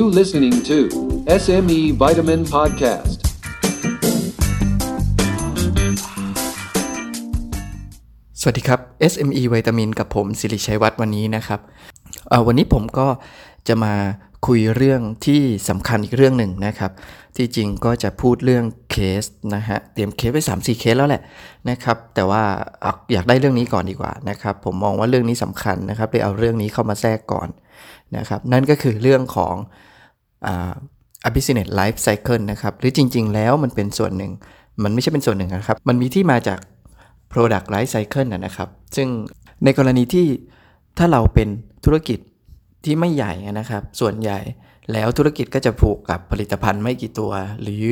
You listening to SME Vitamin Podcast สวัสดีครับ SME วิตามินกับผมสิริชัยวัฒน์วันนี้นะครับอ่อวันนี้ผมก็จะมาคุยเรื่องที่สำคัญอีกเรื่องหนึ่งนะครับ ที่จริงก็จะพูดเรื่องเคสนะฮะเตรียมเคสไว้ 3 4 เคสแล้วแหละนะครับ แต่ว่าอยากได้เรื่องนี้ก่อนดีกว่านะครับ ผมมองว่าเรื่องนี้สำคัญนะครับเลยเอาเรื่องนี้เข้ามาแทรกก่อนนะครับ นั่นก็คือเรื่องของ a business life cycle นะครับ หรือจริง ๆ แล้วมันเป็นส่วนหนึ่ง มันไม่ใช่เป็นส่วนหนึ่งนะครับ มันมีที่มาจาก product life cycle นะนะครับ ซึ่งในกรณีที่ถ้าเราเป็นธุรกิจที่ไม่ใหญ่นะครับ ส่วนใหญ่แล้วธุรกิจก็จะผูกกับผลิตภัณฑ์ไม่กี่ตัว หรือ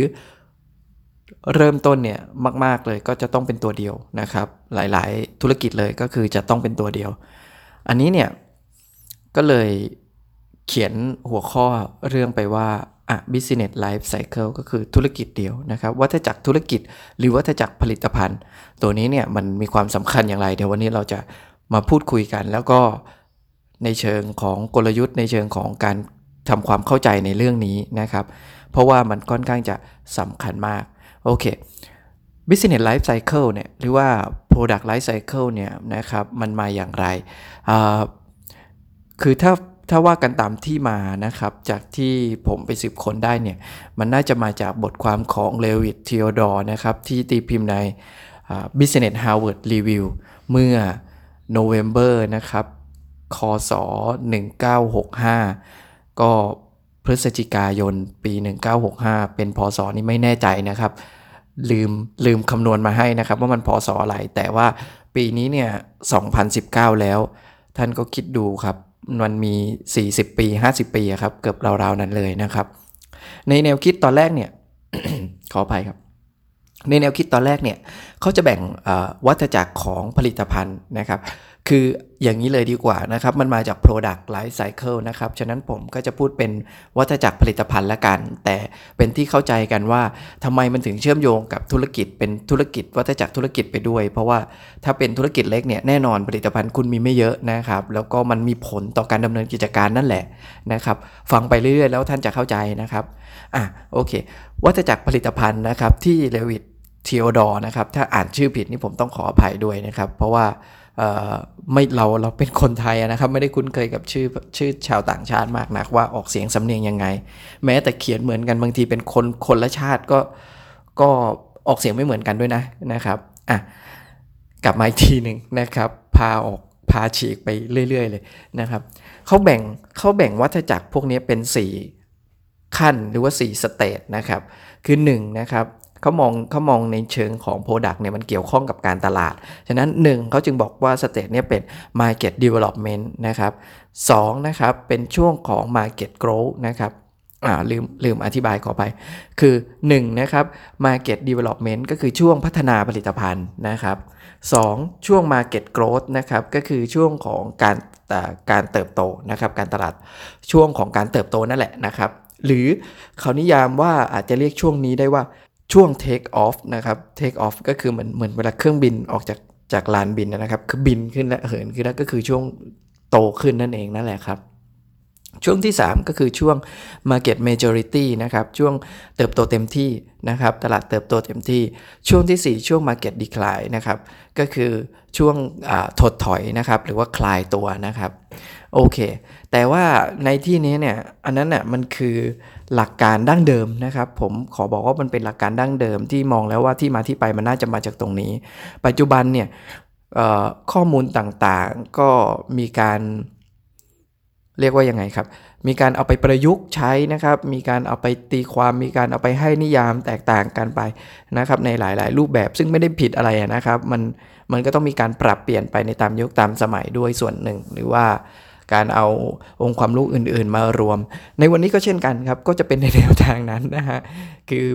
เริ่มต้นเนี่ยมาก ๆ เลยก็จะต้องเป็นตัวเดียวนะครับ หลาย ๆ ธุรกิจเลยก็คือจะต้องเป็นตัวเดียว อันนี้เนี่ยก็เลย เขียนหัวข้อเรื่องไปว่าอะ business life cycle ก็คือธุรกิจเดียวนะครับวัฏจักรธุรกิจหรือวัฏจักรผลิตภัณฑ์ ตัวนี้เนี่ยมันมีความสำคัญอย่างไร เดี๋ยววันนี้เราจะมาพูดคุยกัน แล้วก็ในเชิงของกลยุทธ์ ในเชิงของการทำความเข้าใจในเรื่องนี้นะครับ เพราะว่ามันค่อนข้างจะสำคัญมาก โอเค business life cycle เนี่ยหรือว่า product life cycle เนี่ยนะครับมันมาอย่างไร คือถ้า ถ้าว่ากันตามที่มานะครับ จากที่ผมไปสืบค้นได้เนี่ย มันน่าจะมาจากบทความของเลวิตเทโอดอร์นะครับ ที่ตีพิมพ์ใน Business Harvard Review เมื่อ November นะครับ คศ 1965 ก็พฤศจิกายนปี 1965 เป็นพศนี้ไม่แน่ใจนะครับ ลืมลืมคำนวณมาให้นะครับ ว่ามันพศอะไร แต่ว่าปีนี้เนี่ย 2019 แล้ว ท่านก็คิดดูครับ มันมี 40 ปี 50 ปีครับ เกือบราวๆนั้นเลยนะครับ ในแนวคิดตอนแรกเนี่ย ขออภัยครับในแนวคิดตอนแรกเนี่ยเขาจะแบ่งวัฏจักรของผลิตภัณฑ์นะครับ คือ อย่างนี้เลยดีกว่านะครับ มันมาจาก product life cycle นะครับ ฉะนั้นผมก็จะพูดเป็นวัฏจักรผลิตภัณฑ์ละกัน แต่เป็นที่เข้าใจกันว่าทำไมมันถึงเชื่อมโยงกับธุรกิจ เป็นธุรกิจวัฏจักรธุรกิจไปด้วย เพราะว่าถ้าเป็นธุรกิจเล็กเนี่ยแน่นอนผลิตภัณฑ์คุณมีไม่เยอะนะครับ แล้วก็มันมีผลต่อการดำเนินกิจการนั่นแหละนะครับฟังไปเรื่อยๆแล้วท่านจะเข้าใจนะครับอะโอเค วัฏจักรผลิตภัณฑ์นะครับที่เลวิตเทโอดอร์นะครับถ้าอ่านชื่อผิดนี่ผมต้องขออภัยด้วยนะครับ เพราะว่า ไม่เราเราเป็นคนไทยนะครับ ไม่ได้คุ้นเคยกับชื่อชื่อชาวต่างชาติมากนักว่าออกเสียงสำเนียงยังไง แม้แต่เขียนเหมือนกันบางทีเป็นคนคนละชาติก็ก็ออกเสียงไม่เหมือนกันด้วยนะนะครับอะกลับมาอีกทีหนึ่งนะครับ พาออกพาฉีกไปเรื่อย ๆ เลยนะครับเขาแบ่งเขาแบ่งวัฏจักรพวกนี้เป็น 4 ขั้นหรือว่า 4 สเตจนะครับ คือ1นะครับ เขามองเขามองในเชิงของ Product เนี่ยมันเกี่ยวข้องกับการตลาด ฉะนั้น 1เขาจึงบอกว่า stage เนี่ยเป็น Market Development นะครับ2นะครับเป็นช่วงของ Market Growth นะครับอ่าลืมลืมอธิบายขอไป คือ1นะครับ Market Development ก็คือช่วงพัฒนาผลิตภัณฑ์นะครับ 2. ช่วง Market Growth นะครับก็คือช่วงของการการเติบโตนะครับการตลาดช่วงของการเติบโตนั่นแหละนะครับ หรือเขานิยามว่าอาจจะเรียกช่วงนี้ได้ว่า ช่วง take off นะครับ take off ก็คือเหมือนเหมือนเวลาเครื่องบินออกจากจากลานบินนะครับ คือบินขึ้นและเหินขึ้นแล้วก็คือช่วงโตขึ้นนั่นเองนั่นแหละครับ ช่วงที่ 3 ก็คือช่วง market majority นะครับ ช่วงเติบโตเต็มที่นะครับ ตลาดเติบโตเต็มที่ ช่วงที่ 4 ช่วง market decline นะครับ ก็คือช่วงถดถอยนะครับ หรือว่าคลายตัวนะครับ โอเค แต่ว่าในที่นี้เนี่ย อันนั้นน่ะมันคือหลักการดั้งเดิมนะครับ ผมขอบอกว่ามันเป็นหลักการดั้งเดิมที่มองแล้วว่าที่มาที่ไปมันน่าจะมาจากตรงนี้ ปัจจุบันเนี่ยข้อมูลต่างๆก็มีการเรียกว่ายังไงครับ มีการเอาไปประยุกต์ใช้นะครับ มีการเอาไปตีความ มีการเอาไปให้นิยามแตกต่างกันไปนะครับ ในหลาย ๆ รูปแบบซึ่งไม่ได้ผิดอะไรนะครับ มันมันก็ต้องมีการปรับเปลี่ยนไปในตามยุคตามสมัยด้วยส่วนหนึ่ง หรือว่า การเอาองค์ความรู้อื่น ๆ มารวม ในวันนี้ก็เช่นกันครับ ก็จะเป็นในแนวทางนั้นนะฮะ คือ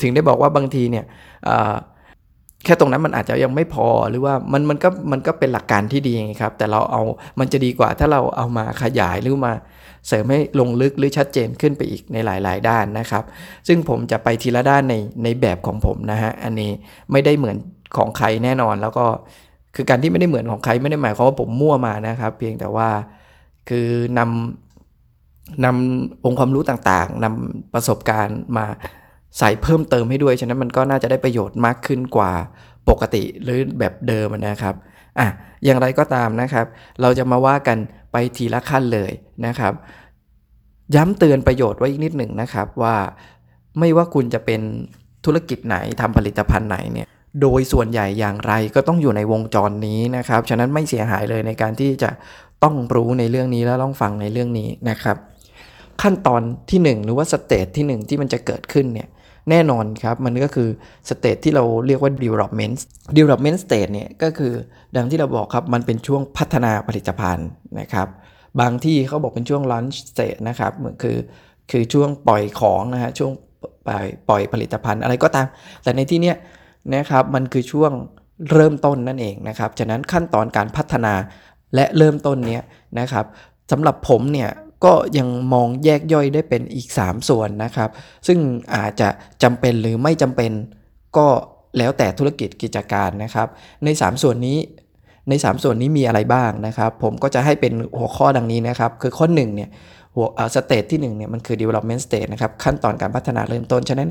ถึงได้บอกว่าบางทีเนี่ยแค่ตรงนั้นมันอาจจะยังไม่พอหรือว่ามันมันก็มันก็เป็นหลักการที่ดีไงครับ แต่เราเอามันจะดีกว่าถ้าเราเอามาขยายหรือมาเสริมให้ลงลึกหรือชัดเจนขึ้นไปอีกในหลาย ๆ ด้านนะครับ ซึ่งผมจะไปทีละด้านในในแบบของผมนะฮะอันนี้ไม่ได้เหมือนของใครแน่นอนแล้วก็ คือการที่ไม่ได้เหมือนของใครไม่ได้หมายความว่าผมมั่วมานะครับ เพียงแต่ว่าคือนนำองค์ความรู้ต่างๆนำประสบการณ์มาใส่เพิ่มเติมให้ด้วย ฉะนั้นมันก็น่าจะได้ประโยชน์มากขึ้นกว่าปกติหรือแบบเดิมนะครับอะอย่างไรก็ตามนะครับ เราจะมาว่ากันไปทีละขั้นเลยนะครับ ย้ำเตือนประโยชน์ไว้อีกนิดหนึ่งนะครับว่าไม่ว่าคุณจะเป็นธุรกิจไหนทำผลิตภัณฑ์ไหนเนี่ย โดยส่วนใหญ่อย่างไรก็ต้องอยู่ในวงจรนี้นะครับ ฉะนั้นไม่เสียหายเลยในการที่จะต้องรู้ในเรื่องนี้แล้วต้องฟังในเรื่องนี้นะครับ ขั้นตอนที่ 1 หรือว่า stage ที่ 1 ที่มันจะเกิดขึ้นเนี่ยแน่นอนครับ มันก็คือ stage ที่เราเรียกว่า development development stage เนี่ยก็คือดังที่เราบอกครับ มันเป็นช่วงพัฒนาผลิตภัณฑ์นะครับ บางทีเขาบอกเป็นช่วง launch stage นะครับคือคือช่วงปล่อยของนะฮะช่วงปล่อยปล่อยผลิตภัณฑ์อะไรก็ตาม แต่ในที่เนี้ย นะครับมันคือช่วงเริ่มต้นนั่นเองนะครับฉะนั้นขั้นตอนการพัฒนาและเริ่มต้นเนี้ยนะครับสำหรับผมเนี่ยก็ยังมองแยกย่อยได้เป็นอีก 3 ส่วนนะครับ ซึ่งอาจจะจำเป็นหรือไม่จำเป็นก็แล้วแต่ธุรกิจกิจการนะครับ ใน 3 ส่วนนี้ใน 3 ส่วนนี้มีอะไรบ้างนะครับ ผมก็จะให้เป็นหัวข้อดังนี้นะครับ คือข้อ1เนี่ยหัวสเตจที่1เนี่ยมันคือ development stage นะครับ ขั้นตอนการพัฒนาเริ่มต้น ฉะนั้น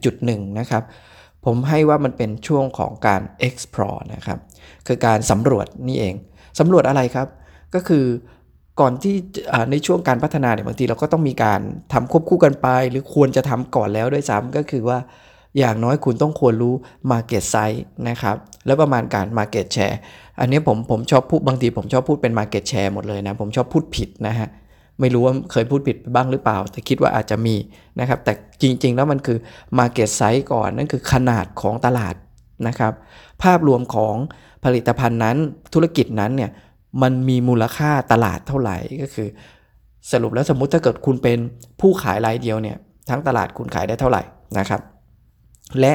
1.1 นะครับ ผมให้ว่ามันเป็นช่วงของการ explore นะครับ คือการสำรวจนี่เอง สำรวจอะไรครับ ก็คือก่อนที่ในช่วงการพัฒนาเนี่ยบางทีเราก็ต้องมีการทำควบคู่กันไป หรือควรจะทำก่อนแล้วด้วยซ้ำก็คือว่าอย่างน้อยคุณต้องควรรู้ Market Size นะครับ แล้วประมาณการ Market Share อันนี้ผมผมชอบพูดบางทีผมชอบพูดเป็น Market Share หมดเลยนะ ผมชอบพูดผิดนะฮะ ไม่รู้ว่าเคยพูดผิดบ้างหรือเปล่า แต่คิดว่าอาจจะมีนะครับ แต่จริง ๆ แล้วมันคือ Market Size ก่อน นั่นคือขนาดของตลาดนะครับ ภาพรวมของผลิตภัณฑ์นั้นธุรกิจนั้นเนี่ยมันมีมูลค่าตลาดเท่าไหร่ก็คือ สรุปแล้วสมมุติถ้าเกิดคุณเป็นผู้ขายรายเดียวเนี่ยทั้งตลาดคุณขายได้เท่าไหร่นะครับ และ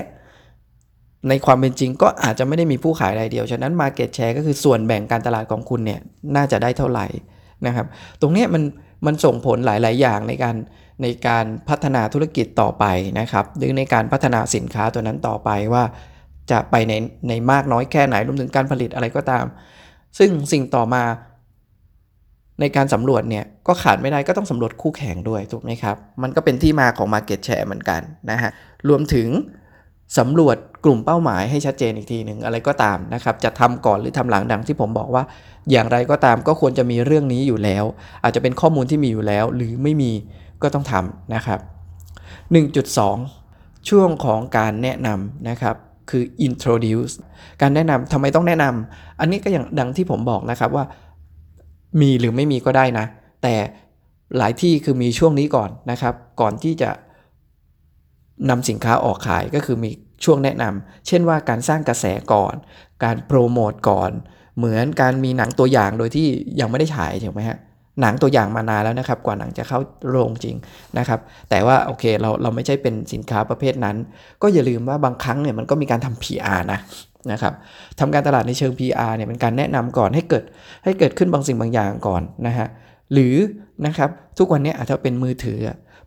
ในความเป็นจริงก็อาจจะไม่ได้มีผู้ขายรายเดียว ฉะนั้น Market Share ก็คือส่วนแบ่งการตลาดของคุณเนี่ยน่าจะได้เท่าไหร่นะครับ ตรงนี้มัน มันส่งผลหลาย ๆ อย่างในการในการพัฒนาธุรกิจต่อไปนะครับ หรือในการพัฒนาสินค้าตัวนั้นต่อไปว่า จะไปในในมากน้อยแค่ไหนรวมถึงการผลิตอะไรก็ตาม ซึ่งสิ่งต่อมา ในการสำรวจเนี่ยก็ขาดไม่ได้ก็ต้องสำรวจคู่แข่งด้วยถูกไหมครับ มันก็เป็นที่มาของ Market Share เหมือนกันนะฮะรวมถึง สำรวจกลุ่มเป้าหมายให้ชัดเจนอีกทีหนึ่งอะไรก็ตามนะครับ จะทำก่อนหรือทำหลังดังที่ผมบอกว่า อย่างไรก็ตามก็ควรจะมีเรื่องนี้อยู่แล้ว อาจจะเป็นข้อมูลที่มีอยู่แล้ว หรือไม่มีก็ต้องทำนะครับ 1.2 ช่วงของการแนะนำนะครับคือ introduce การแนะนำทำไมต้องแนะนำอันนี้ก็อย่างดังที่ผมบอกนะครับว่า มีหรือไม่มีก็ได้นะ แต่หลายที่คือมีช่วงนี้ก่อนนะครับ ก่อนที่จะ นำสินค้าออกขายก็คือมีช่วงแนะนำเช่นว่าการสร้างกระแสก่อน การโปรโมทก่อน เหมือนการมีหนังตัวอย่างโดยที่ยังไม่ได้ฉายถูกไหมฮะหนังตัวอย่างมานานแล้วนะครับ กว่าหนังจะเข้าโรงจริงนะครับ แต่ว่าโอเคเราเราไม่ใช่เป็นสินค้าประเภทนั้น ก็อย่าลืมว่าบางครั้งเนี่ยมันก็มีการทำ PR นะนะครับทำการตลาดในเชิง PR เนี่ยเป็นการแนะนำก่อนให้เกิดให้เกิดขึ้นบางสิ่งบางอย่างก่อนนะฮะหรือนะครับทุกวันนี้อาจจะเป็นมือถือ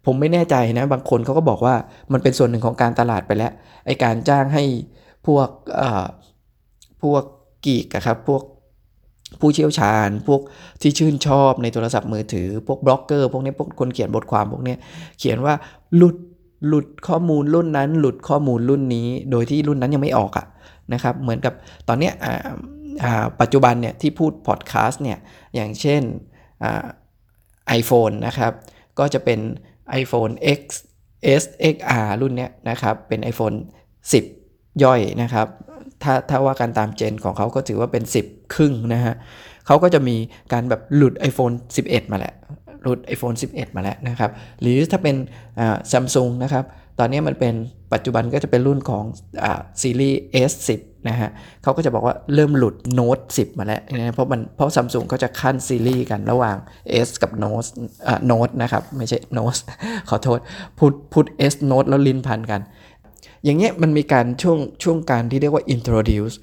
ผมไม่แน่ใจนะ บางคนเขาก็บอกว่ามันเป็นส่วนหนึ่งของการตลาดไปแล้ว ไอการจ้างให้พวกพวกกีกครับ พวกผู้เชี่ยวชาญ พวกที่ชื่นชอบในโทรศัพท์มือถือ พวกบล็อกเกอร์ พวกนี้พวกคนเขียนบทความพวกนี้เขียนว่าหลุดหลุดข้อมูลรุ่นนั้น หลุดข้อมูลรุ่นนี้ โดยที่รุ่นนั้นยังไม่ออกอะนะครับ เหมือนกับตอนนี้ปัจจุบันเนี่ยที่พูดพอดแคสต์เนี่ยอย่างเช่นไอโฟนนะครับ ก็จะเป็น iPhone X S XR รุ่นเนี้ยนะครับ เป็น iPhone 10 ย่อยนะครับ ถ้าถ้าว่าการตามเจนของเขาก็ถือว่าเป็น 10 ครึ่งนะฮะเขาก็จะมีการแบบหลุด iPhone 11 มาแล้วหลุด iPhone 11 มาแล้วนะครับ หรือถ้าเป็นซัมซุงนะครับ ตอนนี้มันเป็น ปัจจุบันก็จะเป็นรุ่นของอซีรีส์ S10 นะฮะเขาก็จะบอกว่าเริ่มหลุด Note 10 มาแล้วนะเพราะมันเพราะซัมซุงเขาจะขั้นซีรีส์กันระหว่าง S กับ Note อ่า Note นะครับ ไม่ใช่ Note ขอโทษพูดพูด S Note แล้วลิ้นพันกัน อย่างเงี้ยมันมีการช่วงช่วงการที่เรียกว่า introduce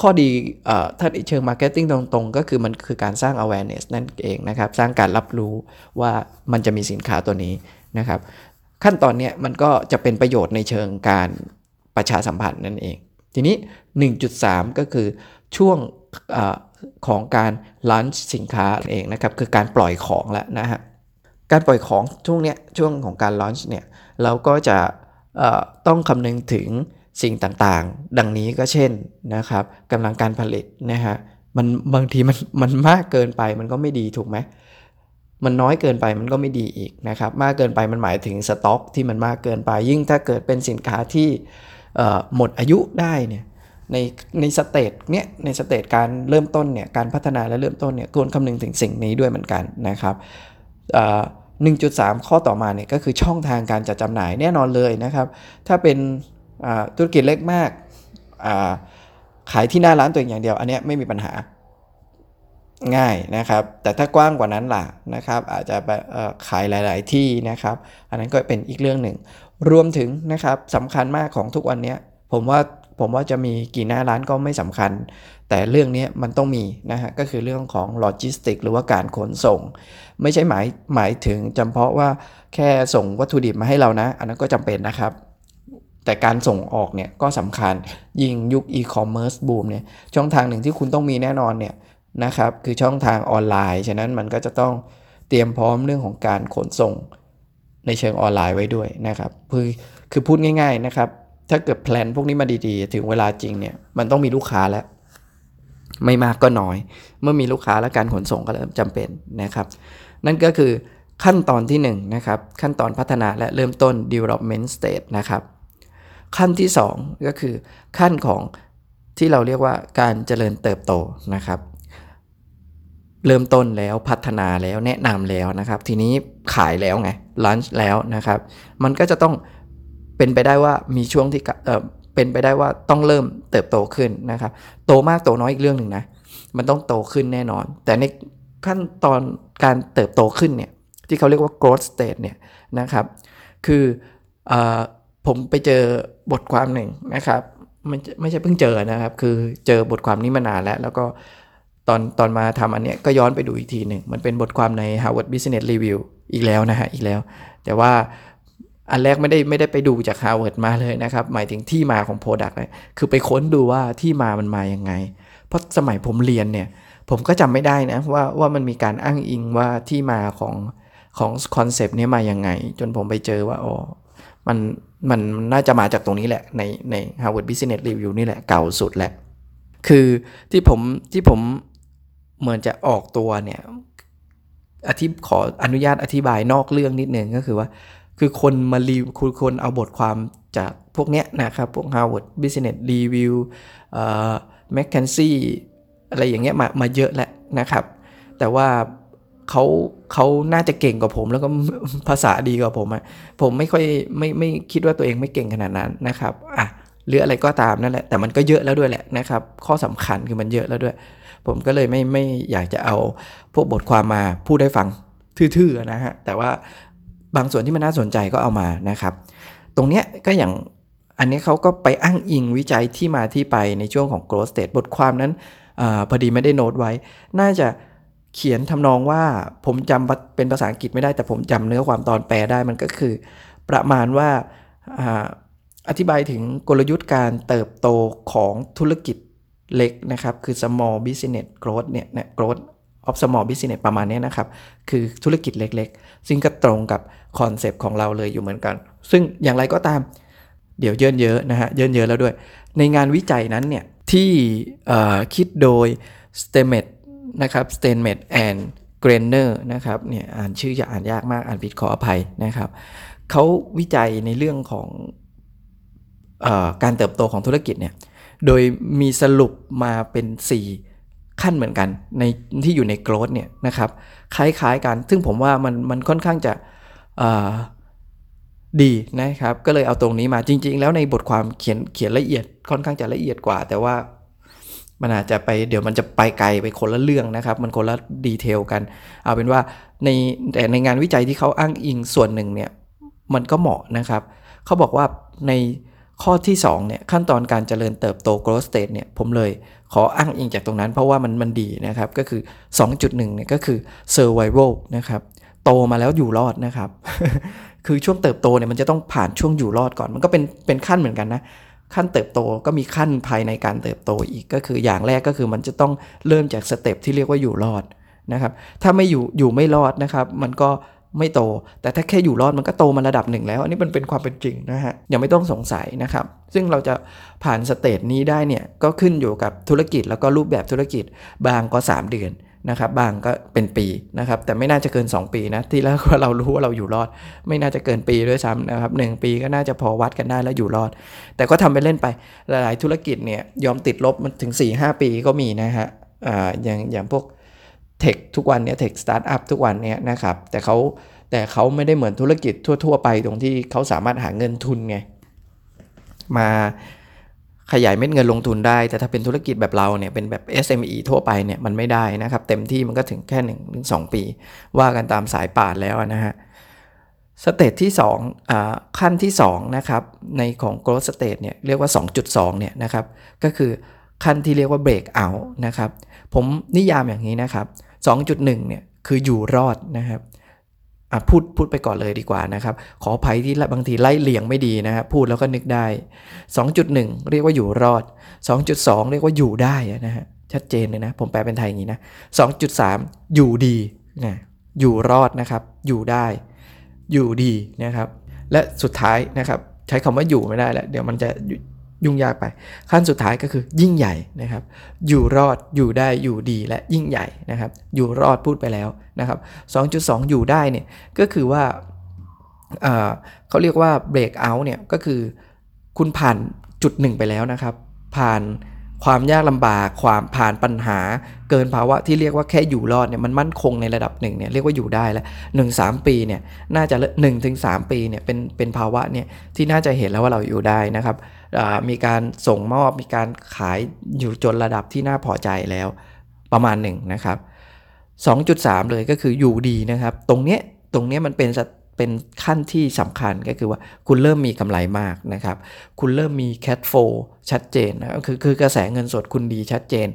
ข้อดีถ้าเชิง marketing ตรงๆ ก็คือมันคือการสร้าง awareness นั่นเองนะครับ สร้างการรับรู้ว่ามันจะมีสินค้าตัวนี้นะครับ ขั้นตอนนี้มันก็จะเป็นประโยชน์ในเชิงการประชาสัมพันธ์นั่นเอง ทีนี้ 1.3 ก็คือช่วงอของการลันช์สินค้าเองนะครับ คือการปล่อยของแล้วนะฮะ การปล่อยของช่วงเนี้ยช่วงของการลอนช์เนี่ยเราก็จะต้องคำนึงถึงสิ่งต่างๆ ดังนี้ก็เช่นนะครับกำลังการผลิตนะฮะมันบางทีมันมันมากเกินไปมันก็ไม่ดีถูกไหม มันน้อยเกินไปมันก็ไม่ดีอีกนะครับ มากเกินไปมันหมายถึงสต็อก ที่มันมากเกินไป ยิ่งถ้าเกิดเป็นสินค้าที่หมดอายุได้เนี่ยในใน stage เนี้ยใน stage การเริ่มต้นเนี่ยการพัฒนาและเริ่มต้นเนี่ยควรคำนึงถึงสิ่งนี้ด้วยเหมือนกันนะครับ1.3 ข้อต่อมาเนี่ยก็คือช่องทางการจัดจำหน่ายแน่นอนเลยนะครับ ถ้าเป็นธุรกิจเล็กมากขายที่หน้าร้านตัวเองอย่างเดียว อันนี้ไม่มีปัญหา ง่ายนะครับ แต่ถ้ากว้างกว่านั้นล่ะนะครับ อาจจะขายหลาย ๆ ที่นะครับ อันนั้นก็เป็นอีกเรื่องหนึ่ง รวมถึงนะครับสำคัญมากของทุกวันนี้ผมว่าผมว่าจะมีกี่หน้าร้านก็ไม่สำคัญ แต่เรื่องนี้มันต้องมีนะฮะก็คือเรื่องของโลจิสติกหรือว่าการขนส่ง ไม่ใช่หมายหมายถึงจำเพาะว่าแค่ส่งวัตถุดิบมาให้เรานะ อันนั้นก็จำเป็นนะครับแต่การส่งออกเนี่ยก็สำคัญยิ่งยุคอีคอมเมิร์ซบูมเนี่ยช่องทางหนึ่งที่คุณต้องมีแน่นอนเนี่ย นะครับคือช่องทางออนไลน์ ฉะนั้นมันก็จะต้องเตรียมพร้อมเรื่องของการขนส่งในเชิงออนไลน์ไว้ด้วยนะครับคือคือพูดง่ายๆนะครับ ถ้าเกิด plan พวกนี้มาดีๆ ถึงเวลาจริงเนี่ยมันต้องมีลูกค้าแล้ว ไม่มากก็น้อย เมื่อมีลูกค้าและการขนส่งก็เริ่มจำเป็นนะครับ นั่นก็คือขั้นตอนที่1นนะครับขั้นตอนพัฒนาและเริ่มต้น development stage นะครับ ขั้นที่ 2 ก็คือขั้นของที่เราเรียกว่าการเจริญเติบโตนะครับ เริ่มต้นแล้วพัฒนาแล้วแนะนำแล้วนะครับ ทีนี้ขายแล้วไงลันช์แล้วนะครับ มันก็จะต้องเป็นไปได้ว่ามีช่วงที่เออเป็นไปได้ว่าต้องเริ่มเติบโตขึ้นนะครับ โตมากโตน้อยอีกเรื่องหนึ่งนะมันต้องโตขึ้นแน่นอน แต่ในขั้นตอนการเติบโตขึ้นเนี่ยที่เขาเรียกว่า growth state เนี่ยนะครับ คืออผมไปเจอบทความหนึ่งนะครับไม่ไม่ใช่เพิ่งเจอนะครับ คือเจอบทความนี้มานานแล้ว แล้วก็ ตอนตอนมาทำอันเนี้ยก็ย้อนไปดูอีกทีหนึ่ง มันเป็นบทความใน Harvard Business Review อีกแล้วนะฮะ อีกแล้ว แต่ว่าอันแรกไม่ได้ไม่ได้ไปดูจาก Harvard มาเลยนะครับ หมายถึงที่มาของ Product เลยคือไปค้นดูว่าที่มามันมาอย่างไง เพราะสมัยผมเรียนเนี่ย ผมก็จำไม่ได้นะว่าว่ามันมีการอ้างอิงว่าที่มาของของคอนเซปต์นี้มาอย่างไง จนผมไปเจอว่าอ๋อมันมันน่าจะมาจากตรงนี้แหละ ในใน Harvard Business Review นี่แหละเก่าสุดแหละ คือที่ผมที่ผม เหมือนจะออกตัวเนี่ยอธิขออนุญาตอธิบายนอกเรื่องนิดนึงก็คือว่า คือคนมารีคุณคนเอาบทความจากพวกเนี้ยนะครับ พวก Harvard Business Review เอ่อ McKinsey อะไรอย่างเงี้ยมามาเยอะแหละนะครับ แต่ว่าเขาเขาน่าจะเก่งกว่าผมแล้วก็ภาษาดีกว่าผมอะผมไม่ค่อยไม่ไม่คิดว่าตัวเองไม่เก่งขนาดนั้นนะครับอะหรืออะไรก็ตามนั่นแหละแต่มันก็เยอะแล้วด้วยแหละนะครับ ข้อสำคัญคือมันเยอะแล้วด้วย ผมก็เลยไม่ไม่อยากจะเอาพวกบทความมาพูดให้ฟังทื่อๆนะฮะ แต่ว่าบางส่วนที่มันน่าสนใจก็เอามานะครับ ตรงเนี้ยก็อย่างอันนี้เขาก็ไปอ้างอิงวิจัยที่มาที่ไปในช่วงของ growth state บทความนั้นอพอดีไม่ได้โน้ตไว้ น่าจะเขียนทำนองว่าผมจำเป็นภาษาอังกฤษไม่ได้แต่ผมจำเนื้อความตอนแปลได้มันก็คือ ประมาณว่าอธิบายถึงกลยุทธ์การเติบโตของธุรกิจ เล็กนะครับ คือ small business growth เนี่ยนะ growth of small business ประมาณนี้นะครับ คือธุรกิจเล็กๆ ซึ่งก็ตรงกับคอนเซปต์ของเราเลยอยู่เหมือนกัน ซึ่งอย่างไรก็ตามเดี๋ยวเยินเยอะนะฮะเยินเยอะแล้วด้วย ในงานวิจัยนั้นเนี่ย ที่คิดโดย s t e m e t นะครับ s t e m e t and g r e n e r นะครับเนี่ยอ่านชื่อจะอ่านยากมากอ่านผิดขออภัยนะครับเขาวิจัยในเรื่องของอการเติบโตของธุรกิจเนี่ย โดยมีสรุปมาเป็น 4 ขั้นเหมือนกัน ในที่อยู่ในโกรดเนี่ยนะครับ คล้ายๆกัน ซึ่งผมว่ามันมันค่อนข้างจะดีนะครับ ก็เลยเอาตรงนี้มาจริง ๆ แล้วในบทความเขียนเขียนละเอียดค่อนข้างจะละเอียดกว่า แต่ว่ามันอาจจะไปเดี๋ยวมันจะไปไกลไปคนละเรื่องนะครับ มันคนละดีเทลกัน เอาเป็นว่าในแต่ในงานวิจัยที่เขาอ้างอิงส่วนหนึ่งเนี่ยมันก็เหมาะนะครับ เขาบอกว่าใน ข้อที่2เนี่ยขั้นตอนการเจริญเติบโต growth state เนี่ยผมเลยขออ้างอิงจากตรงนั้นเพราะว่ามันมันดีนะครับ ก็คือ 2.1เนี่ยก็คือ survival นะครับโตมาแล้วอยู่รอดนะครับ คือช่วงเติบโตเนี่ยมันจะต้องผ่านช่วงอยู่รอดก่อน มันก็เป็นเป็นขั้นเหมือนกันนะขั้นเติบโตก็มีขั้นภายในการเติบโตอีกก็คืออย่างแรกก็คือมันจะต้องเริ่มจาก step ที่เรียกว่าอยู่รอดนะครับถ้าไม่อยู่อยู่ไม่รอดนะครับ มันก็ ไม่โต แต่ถ้าแค่อยู่รอดมันก็โตมาระดับหนึ่งแล้ว อันนี้มันเป็นความเป็นจริงนะฮะยังไม่ต้องสงสัยนะครับ ซึ่งเราจะผ่าน stage นี้ได้เนี่ยก็ขึ้นอยู่กับธุรกิจแล้วก็รูปแบบธุรกิจบ้างก็ 3 เดือนนะครับบ้างก็เป็นปีนะครับแต่ไม่น่าจะเกิน 2 ปีนะที่แล้วเรารู้ว่าเราอยู่รอด ไม่น่าจะเกินปีด้วยซ้ำนะครับหปีก็น่าจะพอวัดกันได้แล้วอยู่รอด แต่ก็ทำไปเล่นไปหลาย ๆ ธุรกิจเนี่ยยอมติดลบมันถึง 4-5 ปีก็มีนะฮะอ่าอย่างอย่างพวก tech ทุกวันเนี่ย tech startup ทุกวันเนี่ยนะครับแต่เขาแต่เขาไม่ได้เหมือนธุรกิจทั่ว ๆ ไปตรงที่เขาสามารถหาเงินทุนไงมาขยายเม็ดเงินลงทุนได้ แต่ถ้าเป็นธุรกิจแบบเราเนี่ยเป็นแบบ SME ทั่วไปเนี่ยมันไม่ได้นะครับ เต็มที่มันก็ถึงแค่1นถึงสปี ว่ากันตามสายป่านแล้วนะฮะstage ที่2ขั้นที่2นะครับในของ growth stage เนี่ยเรียกว่า 2.2เนี่ยนะครับก็คือขั้นที่เรียกว่า break out นะครับ ผมนิยามอย่างนี้นะครับ 2.1 เนี่ยคืออยู่รอดนะครับพูดพูดไปก่อนเลยดีกว่านะครับ ขออภัยที่บางทีไล่เรียงไม่ดีนะครับพูดแล้วก็นึกได้ 2.1 เรียกว่าอยู่รอด 2.2 เรียกว่าอยู่ได้นะฮะชัดเจนเลยนะ ผมแปลเป็นไทยอย่างนี้นะ 2.3 อยู่ดีนะอยู่รอดนะครับ อยู่ได้ อยู่ดีนะครับ และสุดท้ายนะครับ ใช้คำว่าอยู่ไม่ได้แล้ว เดี๋ยวมันจะ ยุ่งยากไป ขั้นสุดท้ายก็คือยิ่งใหญ่นะครับ อยู่รอดอยู่ได้อยู่ดีและยิ่งใหญ่นะครับ อยู่รอดพูดไปแล้วนะครับ 2.2 อยู่ได้เนี่ยก็คือว่าเขาเรียกว่า break out เนี่ยก็คือคุณผ่านจุดหนึ่งไปแล้วนะครับ ผ่าน ความยากลำบากความผ่านปัญหา เกินภาวะที่เรียกว่าแค่อยู่รอดเนี่ยมันมั่นคงในระดับหนึ่งเนี่ยเรียกว่าอยู่ได้แล้วหนึ่งสามปีเนี่ยน่าจะหนึ่งถึงสามปีเนี่ยเป็นเป็นภาวะเนี่ยที่น่าจะเห็นแล้วว่าเราอยู่ได้นะครับมีการส่งมอบมีการขายอยู่จนระดับที่น่าพอใจแล้วประมาณหนึ่งนะครับ2.3 เลยก็คืออยู่ดีนะครับ ตรงเนี้ยตรงเนี้ยมันเป็น เป็นขั้นที่สำคัญก็คือว่าคุณเริ่มมีกำไรมากนะครับ คุณเริ่มมีแคทโฟชัดเจนนะคือคือกระแสเงินสดคุณดีชัดเจน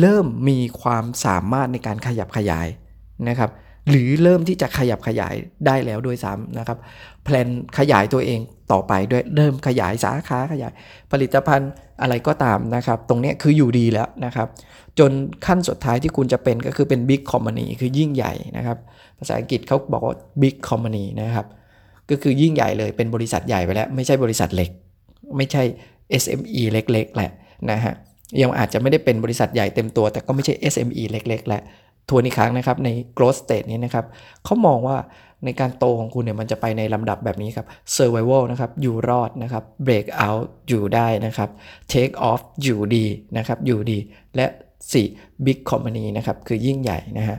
เริ่มมีความสามารถในการขยับขยายนะครับหรือเริ่มที่จะขยับขยายได้แล้วด้วยซ้ำนะครับแพลนขยายตัวเองต่อไปด้วยเริ่มขยายสาขาขยายผลิตภัณฑ์อะไรก็ตามนะครับ ตรงนี้คืออยู่ดีแล้วนะครับ จนขั้นสุดท้ายที่คุณจะเป็นก็คือเป็นบิ๊กคอมมานีคือยิ่งใหญ่นะครับ ภาษาอังกฤษเขาบอกว่าบิ๊กคอมมานีนะครับ ก็คือยิ่งใหญ่เลยเป็นบริษัทใหญ่ไปแล้ว ไม่ใช่บริษัทเล็ก ไม่ใช่ SME เล็กๆแหละนะฮะยังอาจจะไม่ได้เป็นบริษัทใหญ่เต็มตัว แต่ก็ไม่ใช่ SME เล็กๆแหละทวนอีกครั้งนะครับใน growth state นี้นะครับเขามองว่าในการโตของคุณเนี่ยมันจะไปในลำดับแบบนี้ครับ survival นะครับอยู่รอดนะครับ break out อยู่ได้นะครับ take off อยู่ดีนะครับอยู่ดี และ 4 big company นะครับคือยิ่งใหญ่นะฮะ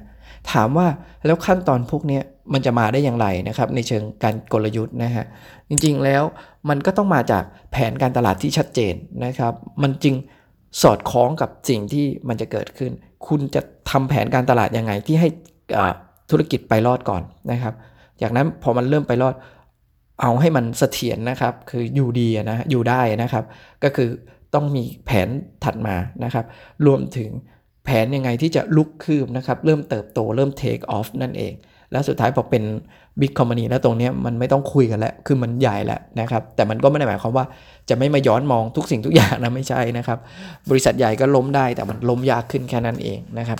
ถามว่าแล้วขั้นตอนพวกนี้มันจะมาได้อย่างไรนะครับ ในเชิงการกลยุทธ์นะฮะจริงๆแล้วมันก็ต้องมาจากแผนการตลาดที่ชัดเจนนะครับ มันจึงสอดคล้องกับสิ่งที่มันจะเกิดขึ้น คุณจะทำแผนการตลาดยังไงที่ให้ธุรกิจไปรอดก่อนนะครับ จากนั้นพอมันเริ่มไปรอดเอาให้มันเสถียรนะครับ คืออยู่ดีนะอยู่ได้นะครับ ก็คือต้องมีแผนถัดมานะครับ รวมถึง แผนยังไงที่จะลุกคืบนะครับ เริ่มเติบโตเริ่ม take off นั่นเอง แล้วสุดท้ายพอเป็น big company แล้วตรงนี้มันไม่ต้องคุยกันแล้ว คือมันใหญ่แล้วนะครับ แต่มันก็ไม่ได้หมายความว่าจะไม่มาย้อนมองทุกสิ่งทุกอย่างนะไม่ใช่นะครับ บริษัทใหญ่ก็ล้มได้แต่มันล้มยากขึ้นแค่นั้นเองนะครับ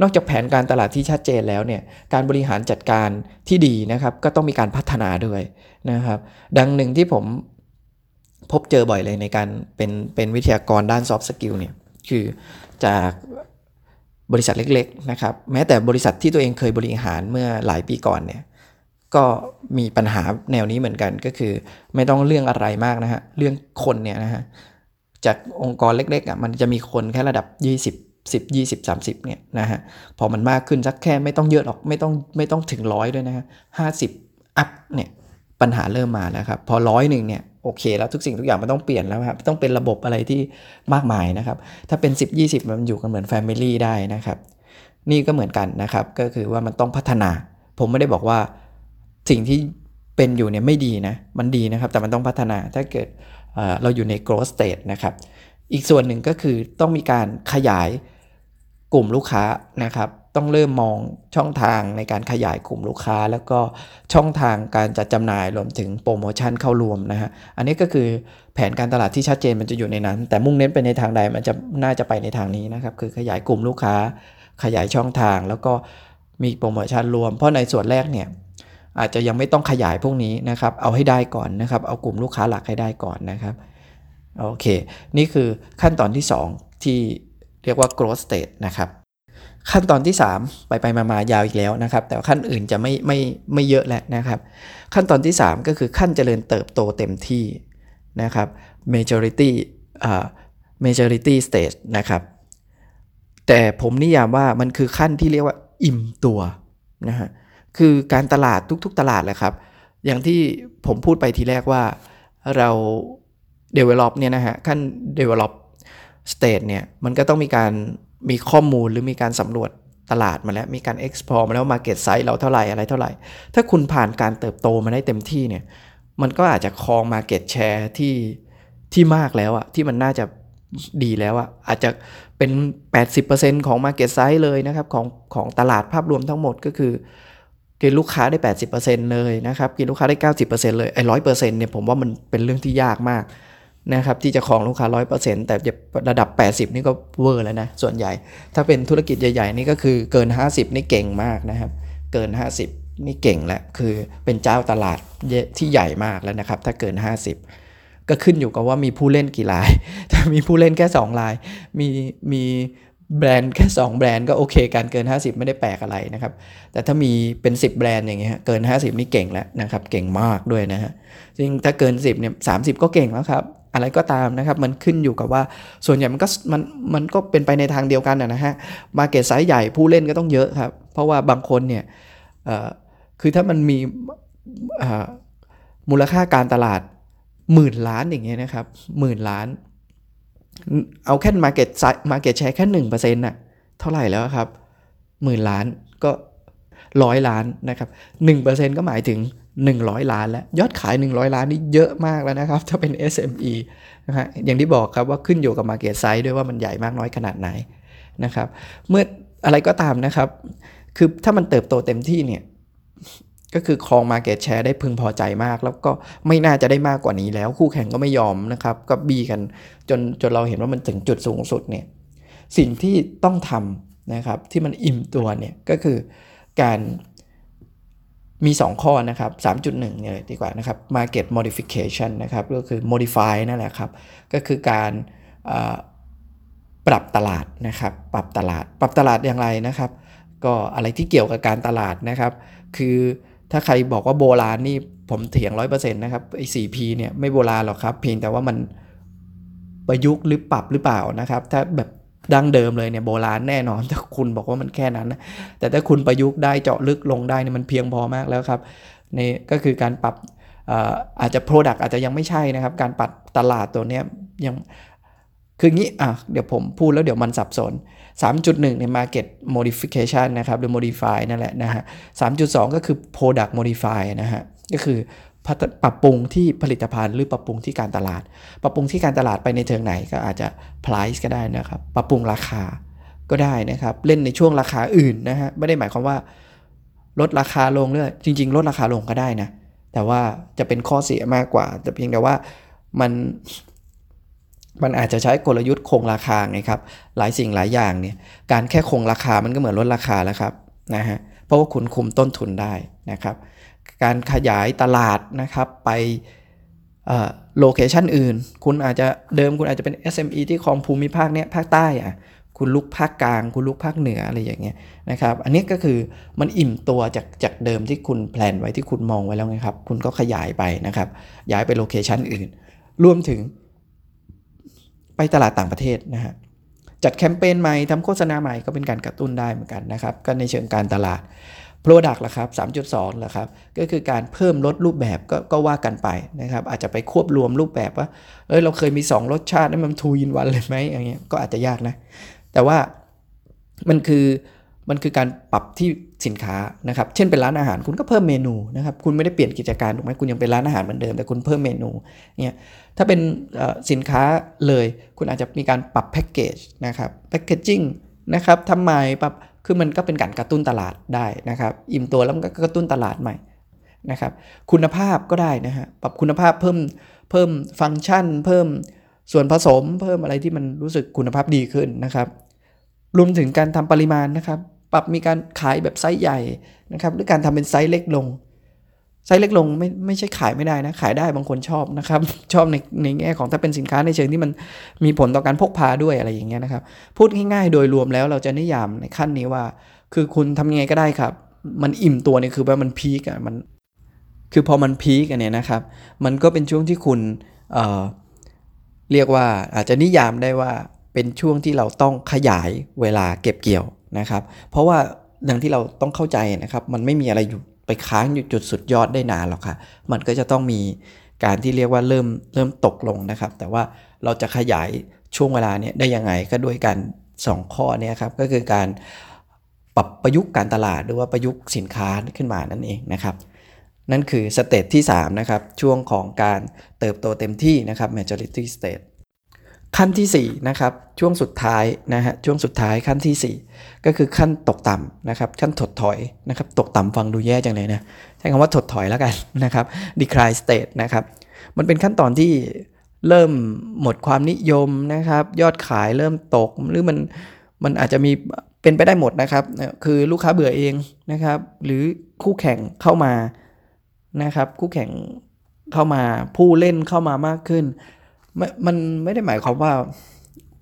นอกจากแผนการตลาดที่ชัดเจนแล้วเนี่ย การบริหารจัดการที่ดีนะครับ ก็ต้องมีการพัฒนาด้วยนะครับ ดังหนึ่งที่ผมพบเจอบ่อยเลยในการเป็นเป็นวิทยากรด้าน soft skill เนี่ย คือ จากบริษัทเล็กๆนะครับแม้แต่บริษัทที่ตัวเองเคยบริหารเมื่อหลายปีก่อนเนี่ยก็มีปัญหาแนวนี้เหมือนกันก็คือ ไม่ต้องเรื่องอะไรมากนะฮะเรื่องคนเนี่ยนะฮะจากองค์กรเล็กๆอะมันจะมีคนแค่ระดับ 20 10 20 30เนี่ยนะฮะพอมันมากขึ้นสักแค่ไม่ต้องเยอะหรอกไม่ต้องไม่ต้องถึงร้อยด้วยนะฮะห้าสิบอัพเนี่ยปัญหาเริ่มมาแล้วครับพอร้อยหนึ่งเนี่ย โอเคแล้วทุกสิ่งทุกอย่างมันต้องเปลี่ยนแล้วครับต้องเป็นระบบอะไรที่มากมายนะครับ ถ้าเป็น 10 20 มันอยู่กันเหมือนแฟมิลี่ได้นะครับ นี่ก็เหมือนกันนะครับ ก็คือว่ามันต้องพัฒนา ผมไม่ได้บอกว่าสิ่งที่เป็นอยู่เนี่ยไม่ดีนะ มันดีนะครับ แต่มันต้องพัฒนาถ้าเกิดเราอยู่ใน growth state นะครับ อีกส่วนหนึ่งก็คือต้องมีการขยายกลุ่มลูกค้านะครับ ต้องเริ่มมองช่องทางในการขยายกลุ่มลูกค้า แล้วก็ช่องทางการจัดจำหน่ายรวมถึงโปรโมชั่นเข้ารวมนะฮะอันนี้ก็คือแผนการตลาดที่ชัดเจนมันจะอยู่ในนั้น แต่มุ่งเน้นไปในทางใดมันจะน่าจะไปในทางนี้นะครับคือขยายกลุ่มลูกค้า ขยายช่องทาง แล้วก็มีโปรโมชั่นรวม เพราะในส่วนแรกเนี่ยอาจจะยังไม่ต้องขยายพวกนี้นะครับเอาให้ได้ก่อนนะครับเอากลุ่มลูกค้าหลักให้ได้ก่อนนะครับโอเค นี่คือขั้นตอนที่ 2 ที่เรียกว่า growth stage นะครับ ขั้นตอนที่ 3 ไปไปมามายาวอีกแล้วนะครับ แต่ขั้นอื่นจะไม่ไม่ไม่เยอะแล้วนะครับ ขั้นตอนที่ 3 ก็คือขั้นเจริญเติบโตเต็มที่นะครับ majority อ่า majority stage นะครับ แต่ผมนิยามว่ามันคือขั้นที่เรียกว่าอิ่มตัวนะฮะคือการตลาดทุกๆตลาดแหละครับ อย่างที่ผมพูดไปทีแรกว่าเรา develop เนี่ยนะฮะขั้น develop state เนี่ยมันก็ต้องมีการ มีข้อมูลหรือมีการสำรวจตลาดมาแล้วมีการ explore มาแล้ว market size เราเท่าไหร่อะไรเท่าไหร่ ถ้าคุณผ่านการเติบโตมาได้เต็มที่เนี่ยมันก็อาจจะครอง market share ที่ที่มากแล้วอะที่มันน่าจะดีแล้วอะอาจจะเป็น 80%ของ market size เลยนะครับของของตลาดภาพรวมทั้งหมดก็คือกินลูกค้าได้ 80%เลยนะครับกินลูกค้าได้ 90%เลยไอ้ร้อยเปอร์เซ็นต์เนี่ยผมว่ามันเป็นเรื่องที่ยากมาก นะครับที่จะครองลูกค้า 100%แต่ระดับ 80 นี่ก็เวอร์แล้วนะ ส่วนใหญ่ ถ้าเป็นธุรกิจใหญ่ ๆ นี่ก็คือเกิน 50 นี่เก่งมากนะครับ เกิน 50 นี่เก่งแล้วคือเป็นเจ้าตลาดที่ใหญ่มากแล้วนะครับ ถ้าเกิน 50 ก็ขึ้นอยู่กับว่ามีผู้เล่นกี่ราย ถ้ามีผู้เล่นแค่ 2 ราย มีมีแบรนด์แค่ 2 แบรนด์ก็โอเค การเกิน 50 ไม่ได้แปลกอะไรนะครับ แต่ถ้ามีเป็น 10 แบรนด์อย่างเงี้ยเกิน 50 นี่เก่งแล้วนะครับ เก่งมากด้วยนะฮะจริงถ้าเกิน 10เนี่ยสาก็เก่งแล้วครับ อะไรก็ตามนะครับ มันขึ้นอยู่กับว่าส่วนใหญ่มันก็มันมันก็เป็นไปในทางเดียวกันนะฮะ market size ใหญ่ผู้เล่นก็ต้องเยอะครับ เพราะว่าบางคนเนี่ยคือถ้ามันมีมูลค่าการตลาดหมื่นล้านอย่างเงี้ยนะครับหมื่นล้าน เอาแค่ Market Market Share แค่หนึ่งเปอร์เซ็นต์น่ะเท่าไหร่แล้วครับหมื่นล้านก็ร้อยล้านนะครับหนึ่งเปอร์เซ็นต์ก็หมายถึง 100 ล้านแล้วยอดขาย 100 ล้านนี่เยอะมากแล้วนะครับ ถ้าเป็น SME นะฮะอย่างที่บอกครับว่าขึ้นอยู่กับ Market Size ด้วยว่ามันใหญ่มากน้อยขนาดไหนนะครับ เมื่ออะไรก็ตามนะครับ คือถ้ามันเติบโตเต็มที่เนี่ยก็คือครอง Market Share ได้พึงพอใจมาก แล้วก็ไม่น่าจะได้มากกว่านี้แล้ว คู่แข่งก็ไม่ยอมนะครับ ก็บีกันจนจนเราเห็นว่ามันถึงจุดสูงสุดเนี่ยสิ่งที่ต้องทำนะครับที่มันอิ่มตัวเนี่ยก็คือการ มี 2 ข้อนะครับ 3.1เนี่ยดีกว่านะครับ market modification นะครับก็คือ modify นั่นแหละครับ ก็คือการปรับตลาดนะครับ ปรับตลาด ปรับตลาดอย่างไรนะครับ ก็อะไรที่เกี่ยวกับการตลาดนะครับ คือถ้าใครบอกว่าโบราณนี่ผมเถียงร้อยเปอร์เซ็นต์นะครับไอ้สี่พีเนี่ยไม่โบราณหรอกครับ เพียงแต่ว่ามันประยุกต์หรือปรับหรือเปล่านะครับ ถ้าแบบ ดั้งเดิมเลยเนี่ยโบราณแน่นอนถ้าคุณบอกว่ามันแค่นั้นนะแต่ถ้าคุณประยุกต์ได้เจาะลึกลงได้เนี่ยมันเพียงพอมากแล้วครับนี่ก็คือการปรับอาจจะ Product อาจจะยังไม่ใช่นะครับ การปรับตลาดตัวเนี้ยยังคืองี้อะเดี๋ยวผมพูดแล้วเดี๋ยวมันสับสน 3.1 ใน Market Modification นะครับ หรือ Modify นั่นแหละนะฮะ 3.2 ก็คือ Product Modify นะฮะ ก็คือ ปรับปรุงที่ผลิตภัณฑ์หรือปรับปรุงที่การตลาด ปรับปรุงที่การตลาดไปในเชิงไหนก็อาจจะ price ก็ได้นะครับ ปรับปรุงราคาก็ได้นะครับ เล่นในช่วงราคาอื่นนะฮะไม่ได้หมายความว่า ลดราคาลงเลยจริง ๆ ลดราคาลงก็ได้นะ แต่ว่าจะเป็นข้อเสียมากกว่า แต่เพียงแต่ว่ามันมันอาจจะใช้กลยุทธ์คงราคาไงครับ หลายสิ่งหลายอย่างเนี่ย การแค่คงราคามันก็เหมือนลดราคาแล้วครับนะฮะ เพราะว่าคุณคุมต้นทุนได้นะครับ การขยายตลาดนะครับไปโลเคชันอื่น คุณอาจจะเดิมคุณอาจจะเป็น SME ที่ครองภูมิภาคเนี้ยภาคใต้อะคุณลุกภาคกลาง คุณลุกภาคเหนืออะไรอย่างเงี้ยนะครับอันนี้ก็คือมันอิ่มตัวจากจากเดิมที่คุณแพลนไว้ที่คุณมองไว้แล้วไงครับ คุณก็ขยายไปนะครับ ย้ายไปโลเคชันอื่น รวมถึง ไปตลาดต่างประเทศนะฮะจัดแคมเปญใหม่ทำโฆษณาใหม่ก็เป็นการกระตุ้นได้เหมือนกันนะครับก็ในเชิงการตลาด Product ละครับ 3.2ละครับ ก็คือการเพิ่มลดรูปแบบก็ก็ว่ากันไปนะครับ อาจจะไปควบรวมรูปแบบว่า เอ้ย เราเคยมี 2 รสชาตินั้นมันทูยินวันเลยไหมอย่างเงี้ย ก็อาจจะยากนะ แต่ว่ามันคือมันคือการปรับที่สินค้านะครับ เช่นเป็นร้านอาหารคุณก็เพิ่มเมนูนะครับ คุณไม่ได้เปลี่ยนกิจการถูกไหมคุณยังเป็นร้านอาหารเหมือนเดิมแต่คุณเพิ่มเมนูเนี่ย ถ้าเป็นสินค้าเลย คุณอาจจะมีการปรับแพ็กเกจนะครับ แพ็กเกจจิ้งนะครับทำใหม่ปรับ คือมันก็เป็นการกระตุ้นตลาดได้นะครับ อิ่มตัวแล้วมันก็กระตุ้นตลาดใหม่นะครับ คุณภาพก็ได้นะฮะปรับคุณภาพเพิ่มเพิ่มฟังก์ชัน เพิ่มส่วนผสม เพิ่มอะไรที่มันรู้สึกคุณภาพดีขึ้นนะครับ รวมถึงการทำปริมาณนะครับ ปรับมีการขายแบบไซส์ใหญ่นะครับ หรือการทำเป็นไซส์เล็กลง ไซส์เล็กลงไม่ไม่ใช่ขายไม่ได้นะ ขายได้บางคนชอบนะครับ ชอบในในแง่ของถ้าเป็นสินค้าในเชิงที่มันมีผลต่อการพกพาด้วยอะไรอย่างเงี้ยนะครับ พูดง่ายๆ โดยรวมแล้วเราจะนิยามในขั้นนี้ว่า คือคุณทำยังไงก็ได้ครับ มันอิ่มตัวเนี่ยคือว่ามัน peak อะมัน คือพอมัน peak อันเนี้ยนะครับ มันก็เป็นช่วงที่คุณเอ่อเรียกว่าอาจจะนิยามได้ว่าเป็นช่วงที่เราต้องขยายเวลาเก็บเกี่ยวนะครับ เพราะว่าดังที่เราต้องเข้าใจนะครับ มันไม่มีอะไรอยู่ ไปค้างอยู่จุดสุดยอดได้นานหรอกค่ะ มันก็จะต้องมีการที่เรียกว่าเริ่มเริ่มตกลงนะครับ แต่ว่าเราจะขยายช่วงเวลาเนี้ยได้ยังไงก็ด้วยการ2ข้อเนี้ยครับก็คือการปรับประยุกต์การตลาดหรือว่าประยุกต์สินค้าขึ้นมานั่นเองนะครับ นั่นคือสเตจที่3นะครับช่วงของการเติบโตเต็มที่นะครับ majority state ขั้นที่4นะครับช่วงสุดท้ายนะฮะช่วงสุดท้ายขั้นที่ 4 ก็คือขั้นตกต่ำนะครับขั้นถดถอยนะครับตกต่ำฟังดูแย่จังเลยนะใช้คำว่าถดถอยแล้วกันนะครับ decline state นะครับมันเป็นขั้นตอนที่เริ่มหมดความนิยมนะครับ ยอดขายเริ่มตกหรือมันมันอาจจะมีเป็นไปได้หมดนะครับ คือลูกค้าเบื่อเองนะครับ หรือคู่แข่งเข้ามานะครับ คู่แข่งเข้ามาผู้เล่นเข้ามามากขึ้น มันไม่ได้หมายความว่า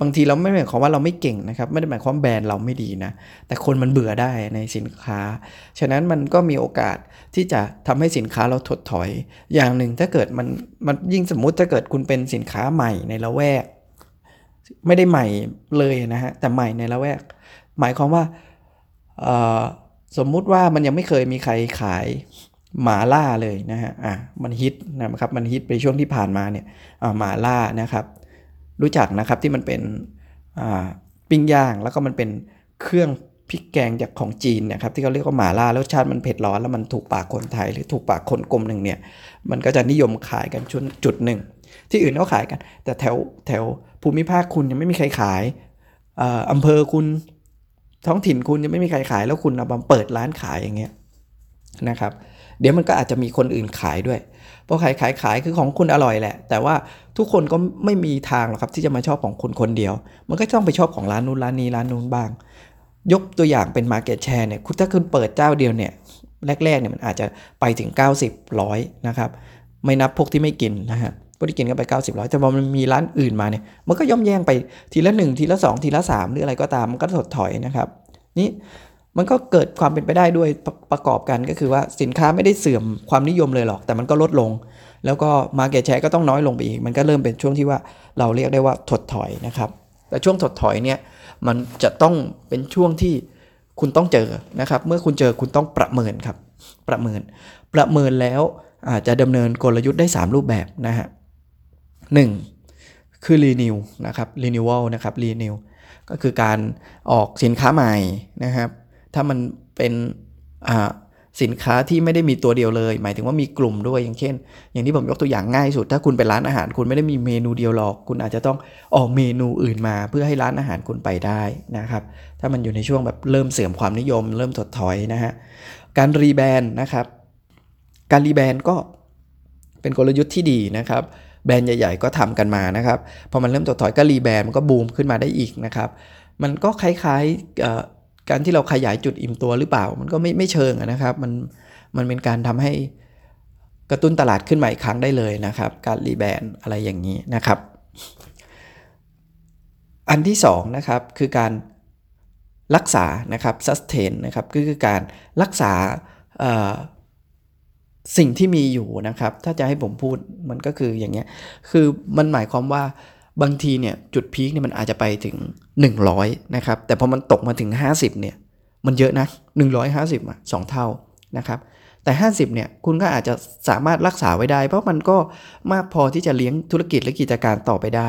บางทีเราไม่หมายความว่าเราไม่เก่งนะครับ ไม่ได้หมายความแบรนด์เราไม่ดีนะ แต่คนมันเบื่อได้ในสินค้า ฉะนั้นมันก็มีโอกาสที่จะทำให้สินค้าเราถดถอย อย่างหนึ่งถ้าเกิดมันมันยิ่งสมมุติถ้าเกิดคุณเป็นสินค้าใหม่ในละแวก ไม่ได้ใหม่เลยนะฮะแต่ใหม่ในละแวก หมายความว่าสมมุติว่ามันยังไม่เคยมีใครขาย หมาล่าเลยนะฮะอะมันฮิตนะครับมันฮิตไปช่วงที่ผ่านมาเนี่ยหมาล่านะครับ รู้จักนะครับที่มันเป็นปิ้งย่างแล้วก็มันเป็นเครื่องพริกแกงจากของจีนเนี่ยครับที่เขาเรียกว่าหมาล่ารสชาติมันเผ็ดร้อนแล้วมันถูกปากคนไทย หรือถูกปากคนกลมหนึ่งเนี่ยมันก็จะนิยมขายกันชุดจุดหนึ่ง ที่อื่นเขาขายกัน แต่แถวแถวภูมิภาคคุณยังไม่มีใครขายอำเภอคุณท้องถิ่นคุณยังไม่มีใครขายแล้วคุณเอามาเปิดร้านขายอย่างเงี้ยนะครับ เดี๋ยวมันก็อาจจะมีคนอื่นขายด้วยเพราะขายขายขายคือของคุณอร่อยแหละ แต่ว่าทุกคนก็ไม่มีทางหรอกครับที่จะมาชอบของคุณคนเดียว มันก็ต้องไปชอบของร้านนู้นร้านนี้ร้านนู้นบ้าง ยกตัวอย่างเป็น Market Share เนี่ยคุณถ้าคุณเปิดเจ้าเดียวเนี่ยแรกๆเนี่ยมันอาจจะไปถึง 90ร้อยนะครับไม่นับพวกที่ไม่กินนะฮะพวกที่กินก็ไป 90ร้อยแต่พอมันมีร้านอื่นมาเนี่ยมันก็ย่อมแย่งไปทีละ 1 ทีละ 2 ทีละ 3 หรืออะไรก็ตามมันก็ถดถอยนะครับ นี่ มันก็เกิดความเป็นไปได้ด้วยปรประกอบกันก็คือว่าสินค้าไม่ได้เสื่อมความนิยมเลยหรอก แต่มันก็ลดลง แล้วก็มาเก็ตแชร์ก็ต้องน้อยลงไปอีก มันก็เริ่มเป็นช่วงที่ว่าเราเรียกได้ว่าถดถอยนะครับ แต่ช่วงถดถอยเนี่ยมันจะต้องเป็นช่วงที่คุณต้องเจอนะครับ เมื่อคุณเจอคุณต้องประเมินครับ ประเมิน ประเมินแล้วอาจจะดำเนินกลยุทธ์ได้ 3 รูปแบบนะฮะหนึ่งคือ renew นะครับ renewal นะครับ renew ก็คือการออกสินค้าใหม่นะครับ ถ้ามันเป็นสินค้าที่ไม่ได้มีตัวเดียวเลย หมายถึงว่ามีกลุ่มด้วยอย่างเช่น อย่างที่ผมยกตัวอย่างง่ายสุด ถ้าคุณเป็นร้านอาหารคุณไม่ได้มีเมนูเดียวหรอก คุณอาจจะต้องออกเมนูอื่นมาเพื่อให้ร้านอาหารคุณไปได้นะครับ ถ้ามันอยู่ในช่วงแบบเริ่มเสื่อมความนิยม เริ่มถดถอยนะฮะการ rebrand นะครับ การ rebrand ก็เป็นกลยุทธ์ที่ดีนะครับแบรนด์ใหญ่ๆ ก็ทำกันมานะครับ พอมันเริ่มถดถอยก็ rebrand มันก็บูมขึ้นมาได้อีกนะครับ มันก็คล้ายๆ การที่เราขยายจุดอิ่มตัวหรือเปล่า มันก็ไม่ไม่เชิงนะครับ มันมันเป็นการทำให้กระตุ้นตลาดขึ้นใหม่ครั้งได้เลยนะครับ การ rebrand อะไรอย่างนี้นะครับ อันที่2นะครับคือการรักษานะครับ sustain นะครับก็คือการรักษาสิ่งที่มีอยู่นะครับ ถ้าจะให้ผมพูดมันก็คืออย่างเงี้ยคือมันหมายความว่า บางทีเนี่ยจุดพีคเนี่ยมันอาจจะไปถึง 100 นะครับ แต่พอมันตกมาถึง 50 เนี่ย มันเยอะนะ 150อะสเท่านะครับ แต่ 50 เนี่ยคุณก็อาจจะสามารถรักษาไว้ได้ เพราะมันก็มากพอที่จะเลี้ยงธุรกิจและกิจการต่อไปได้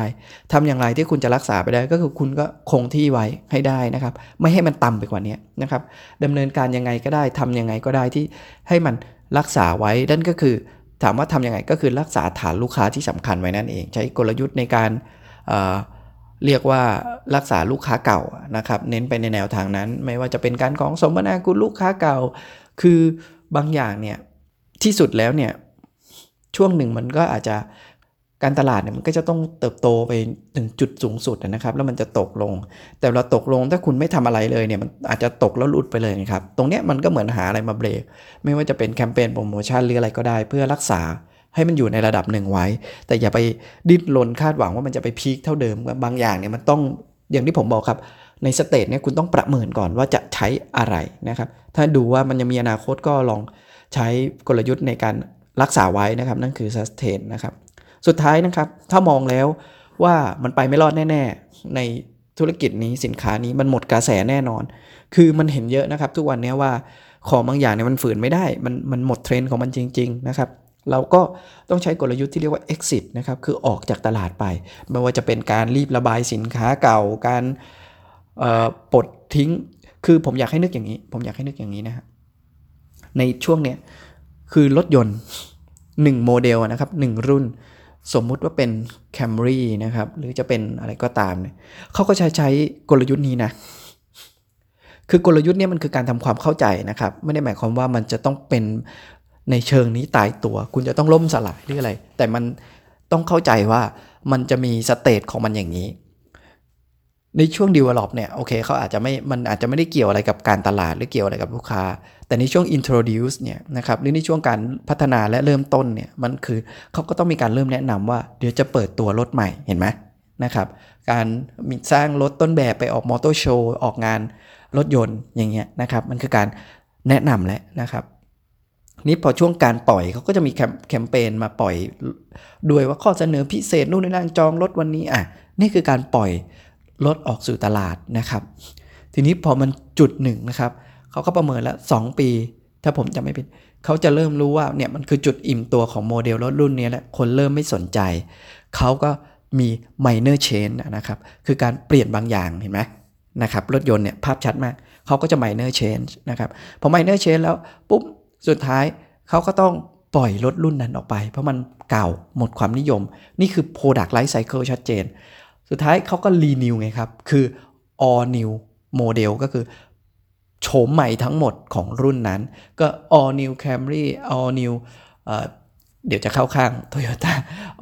ทำอย่างไรที่คุณจะรักษาไปได้ก็คือคุณก็คงที่ไว้ให้ได้นะครับ ไม่ให้มันต่ำไปกว่านี้นะครับดำเนินการยังไงก็ได้ทำยังไงก็ได้ที่ให้มันรักษาไว้นั่นก็คือถามว่าทำยังไงก็คือรักษาฐานลูกค้าที่สำคัญไว้นั่นเอง ใช้กลยุทธ์ในการ เรียกว่ารักษาลูกค้าเก่านะครับ เน้นไปในแนวทางนั้น ไม่ว่าจะเป็นการของสมนาคุณลูกค้าเก่า คือบางอย่างเนี่ยที่สุดแล้วเนี่ยช่วงหนึ่งมันก็อาจจะการตลาดเนี่ยมันก็จะต้องเติบโตไปถึงจุดสูงสุดนะครับ แล้วมันจะตกลง แต่เราตกลงถ้าคุณไม่ทำอะไรเลยเนี่ยมันอาจจะตกแล้วหลุดไปเลยครับ ตรงเนี้ยมันก็เหมือนหาอะไรมาเบรก ไม่ว่าจะเป็นแคมเปญโปรโมชั่นหรืออะไรก็ได้ เพื่อรักษา ให้มันอยู่ในระดับหนึ่งไว้ แต่อย่าไปดิ้นรนคาดหวังว่ามันจะไปพีคเท่าเดิมบางอย่างเนี่ยมันต้องอย่างที่ผมบอกครับใน stage เนี่ยคุณต้องประเมินก่อนว่าจะใช้อะไรนะครับ ถ้าดูว่ามันยังมีอนาคตก็ลองใช้กลยุทธ์ในการรักษาไว้นะครับ นั่นคือ sustain นะครับ สุดท้ายนะครับ ถ้ามองแล้วว่ามันไปไม่รอดแน่ ๆ ในธุรกิจนี้สินค้านี้มันหมดกระแสแน่นอน คือมันเห็นเยอะนะครับ ทุกวันนี้ว่าของบางอย่างเนี่ยมันฝืนไม่ได้ มันมันหมดเทรนด์ของมันจริง ๆ นะครับ เราก็ต้องใช้กลยุทธ์ที่เรียกว่า exit นะครับ คือออกจากตลาดไป ไม่ว่าจะเป็นการรีบระบายสินค้าเก่า การปลดทิ้ง คือผมอยากให้นึกอย่างนี้ ผมอยากให้นึกอย่างนี้นะฮะ ในช่วงเนี้ยคือรถยนต์ 1 โมเดลนะครับ 1 รุ่น สมมุติว่าเป็น Camry นะครับ หรือจะเป็นอะไรก็ตามเนี่ยเขาก็ใช้ใช้กลยุทธ์นี้นะคือกลยุทธ์เนี้มันคือการทำความเข้าใจนะครับ ไม่ได้หมายความว่ามันจะต้องเป็น ในเชิงนี้ตายตัว คุณจะต้องล่มสลายหรืออะไร แต่มันต้องเข้าใจว่ามันจะมีสเตจของมันอย่างนี้ ในช่วง develop เนี่ยโอเคเขาอาจจะไม่มันอาจจะไม่ได้เกี่ยวอะไรกับการตลาดหรือเกี่ยวอะไรกับลูกค้า แต่ในช่วง introduce เนี่ยนะครับหรือในช่วงการพัฒนาและเริ่มต้นเนี่ยมันคือเขาก็ต้องมีการเริ่มแนะนำว่าเดี๋ยวจะเปิดตัวรถใหม่เห็นไหมนะครับการมีสร้างรถต้นแบบไปออกมอเตอร์โชว์ออกงานรถยนต์อย่างเงี้ยนะครับมันคือการแนะนำแล้วนะครับ นี่พอช่วงการปล่อยเขาก็จะมีแคมเปญมาปล่อย ด้วยว่าข้อเสนอพิเศษนู่นนี่นั่นจองรถวันนี้อะนี่คือการปล่อยรถออกสู่ตลาดนะครับ ทีนี้พอมันจุดหนึ่งนะครับเขาก็ประเมินแล้ว 2 ปี ถ้าผมจะไม่ผิดเขาจะเริ่มรู้ว่าเนี่ยมันคือจุดอิ่มตัวของโมเดลรถรุ่นนี้แหละคนเริ่มไม่สนใจ เขาก็มี minor change นะครับ คือการเปลี่ยนบางอย่างเห็นไหมนะครับรถยนต์เนี่ยภาพชัดมาก เขาก็จะ minor change นะครับพอ minor change แล้วปุ๊บ สุดท้ายเขาก็ต้องปล่อยรถรุ่นนั้นออกไป เพราะมันเก่าหมดความนิยม นี่คือ product life cycle ชัดเจน สุดท้ายเขาก็ renew ไงครับ คือ all new model ก็คือโฉมใหม่ทั้งหมดของรุ่นนั้น ก็ all new Camry all new เดี๋ยวจะเข้าข้าง Toyota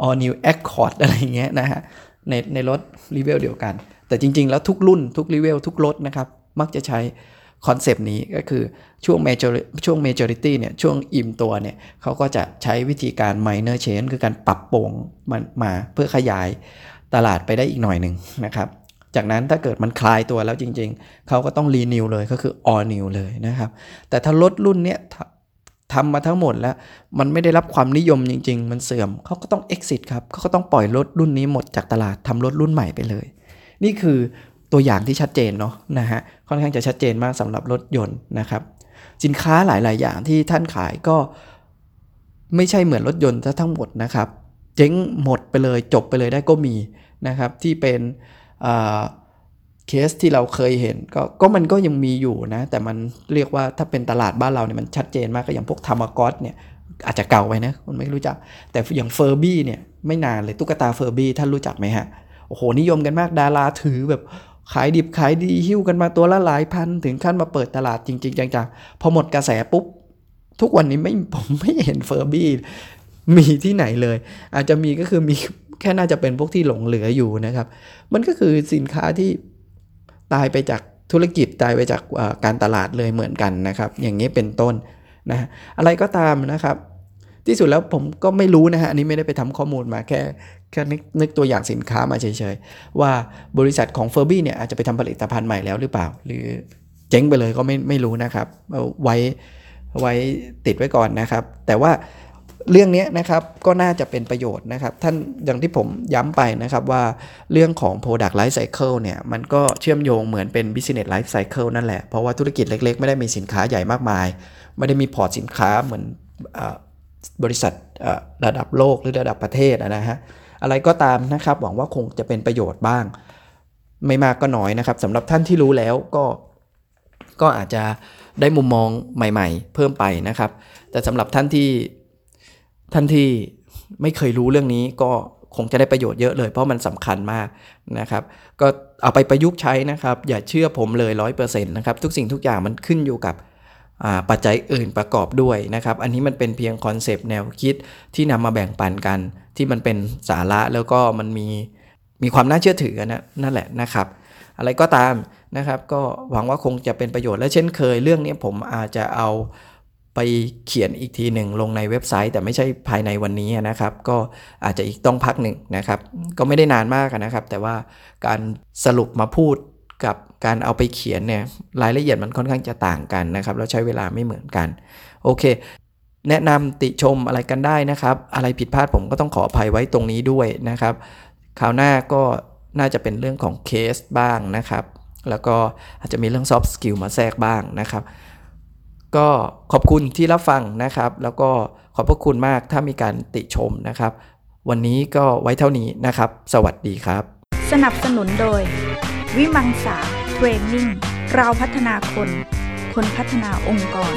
all new Accord อะไรอย่างเงี้ยนะฮะ ในในรถรีเวลเดียวกัน แต่จริง ๆ แล้วทุกรุ่นทุกรีเวลทุกรถนะครับ มักจะใช้ คอนเซปต์นี้ก็คือช่วง major ช่วง maturity เนี่ยช่วงอิ่มตัวเนี่ยเขาก็จะใช้วิธีการ minor change คือการปรับปรุงมันมาเพื่อขยายตลาดไปได้อีกหน่อยหนึ่งนะครับ จากนั้นถ้าเกิดมันคลายตัวแล้วจริง ๆ เขาก็ต้อง renew เลยก็คือ all new เลยนะครับ แต่ถ้ารถรุ่นเนี้ยทำมาทั้งหมดแล้ว มันไม่ได้รับความนิยมจริง ๆ มันเสื่อมเขาก็ต้อง exit ครับเขาก็ต้องปล่อยรถรุ่นนี้หมดจากตลาดทำรถรุ่นใหม่ไปเลย นี่คือ ตัวอย่างที่ชัดเจนเนาะนะฮะค่อนข้างจะชัดเจนมากสำหรับรถยนต์นะครับ สินค้าหลาย ๆ อย่างที่ท่านขายก็ไม่ใช่เหมือนรถยนต์ทั้งหมดนะครับ เจ๊งหมดไปเลยจบไปเลยได้ก็มีนะครับที่เป็นเคสที่เราเคยเห็นก็ก็มันก็ยังมีอยู่นะ แต่มันเรียกว่าถ้าเป็นตลาดบ้านเราเนี่ยมันชัดเจนมากก็อย่างพวกธรรมกอสเนี่ยอาจจะเก่าไปนะคุณไม่รู้จัก แต่อย่างเฟอร์บี้เนี่ยไม่นานเลยตุ๊กตาเฟอร์บี้ท่านรู้จักไหมฮะโอ้โหนิยมกันมากดาราถือแบบ ขายดิบขายดีหิ้วกันมาตัวละหลายพัน ถึงขั้นมาเปิดตลาดจริง ๆ จังๆ พอหมดกระแสปุ๊บ ทุกวันนี้ไม่ผมไม่เห็นเฟอร์บี้มีที่ไหนเลย อาจจะมีก็คือมีแค่น่าจะเป็นพวกที่หลงเหลืออยู่นะครับ มันก็คือสินค้าที่ตายไปจากธุรกิจตายไปจากการตลาดเลยเหมือนกันนะครับ อย่างนี้เป็นต้นนะอะไรก็ตามนะครับ ที่สุดแล้วผมก็ไม่รู้นะฮะ อันนี้ไม่ได้ไปทำข้อมูลมาแค่แค่นึกนึกตัวอย่างสินค้ามาเฉยๆ ว่าบริษัทของเฟอร์บี้เนี่ยอาจจะไปทำผลิตภัณฑ์ใหม่แล้วหรือเปล่า หรือเจ๊งไปเลยก็ไม่ไม่รู้นะครับเอาไว้ไว้ติดไว้ก่อนนะครับ แต่ว่าเรื่องนี้นะครับก็น่าจะเป็นประโยชน์นะครับ ท่านอย่างที่ผมย้ำไปนะครับว่าเรื่องของ Product Life Cycle เนี่ยมันก็เชื่อมโยงเหมือนเป็น Business Life Cycle นั่นแหละ เพราะว่าธุรกิจเล็กๆ ไม่ได้มีสินค้าใหญ่มากมาย ไม่ได้มีพอร์ตสินค้าเหมือน บริษัทระดับโลกหรือระดับประเทศนะฮะอะไรก็ตามนะครับ หวังว่าคงจะเป็นประโยชน์บ้าง ไม่มากก็น้อยนะครับสำหรับท่านที่รู้แล้วก็ก็อาจจะได้มุมมองใหม่ ๆ เพิ่มไปนะครับ แต่สำหรับท่านที่ท่านที่ไม่เคยรู้เรื่องนี้ก็คงจะได้ประโยชน์เยอะเลย เพราะมันสำคัญมากนะครับ ก็เอาไปประยุกต์ใช้นะครับ อย่าเชื่อผมเลยร้อยเปอร์เซ็นต์นะครับ ทุกสิ่งทุกอย่างมันขึ้นอยู่กับ ปัจจัยอื่นประกอบด้วยนะครับ อันนี้มันเป็นเพียงคอนเซปต์แนวคิดที่นำมาแบ่งปันกัน ที่มันเป็นสาระแล้วก็มันมีมีความน่าเชื่อถือนะนั่นแหละนะครับ อะไรก็ตามนะครับ ก็หวังว่าคงจะเป็นประโยชน์และเช่นเคยเรื่องนี้ผมอาจจะเอาไปเขียนอีกทีหนึ่งลงในเว็บไซต์ แต่ไม่ใช่ภายในวันนี้นะครับ ก็อาจจะอีกต้องพักหนึ่งนะครับ ก็ไม่ได้นานมากนะครับ แต่ว่าการสรุปมาพูดกับ การเอาไปเขียนเนี่ยรายละเอียดมันค่อนข้างจะต่างกันนะครับแล้วใช้เวลาไม่เหมือนกัน โอเค แนะนำติชมอะไรกันได้นะครับ อะไรผิดพลาดผมก็ต้องขออภัยไว้ตรงนี้ด้วยนะครับคราวหน้าก็น่าจะเป็นเรื่องของเคสบ้างนะครับ แล้วก็อาจจะมีเรื่อง soft skill มาแทรกบ้างนะครับ ก็ขอบคุณที่รับฟังนะครับ แล้วก็ขอบพระคุณมากถ้ามีการติชมนะครับ วันนี้ก็ไว้เท่านี้นะครับ สวัสดีครับ สนับสนุนโดย วิมังสา เทรนนิ่งเราพัฒนาคน คนพัฒนาองค์กร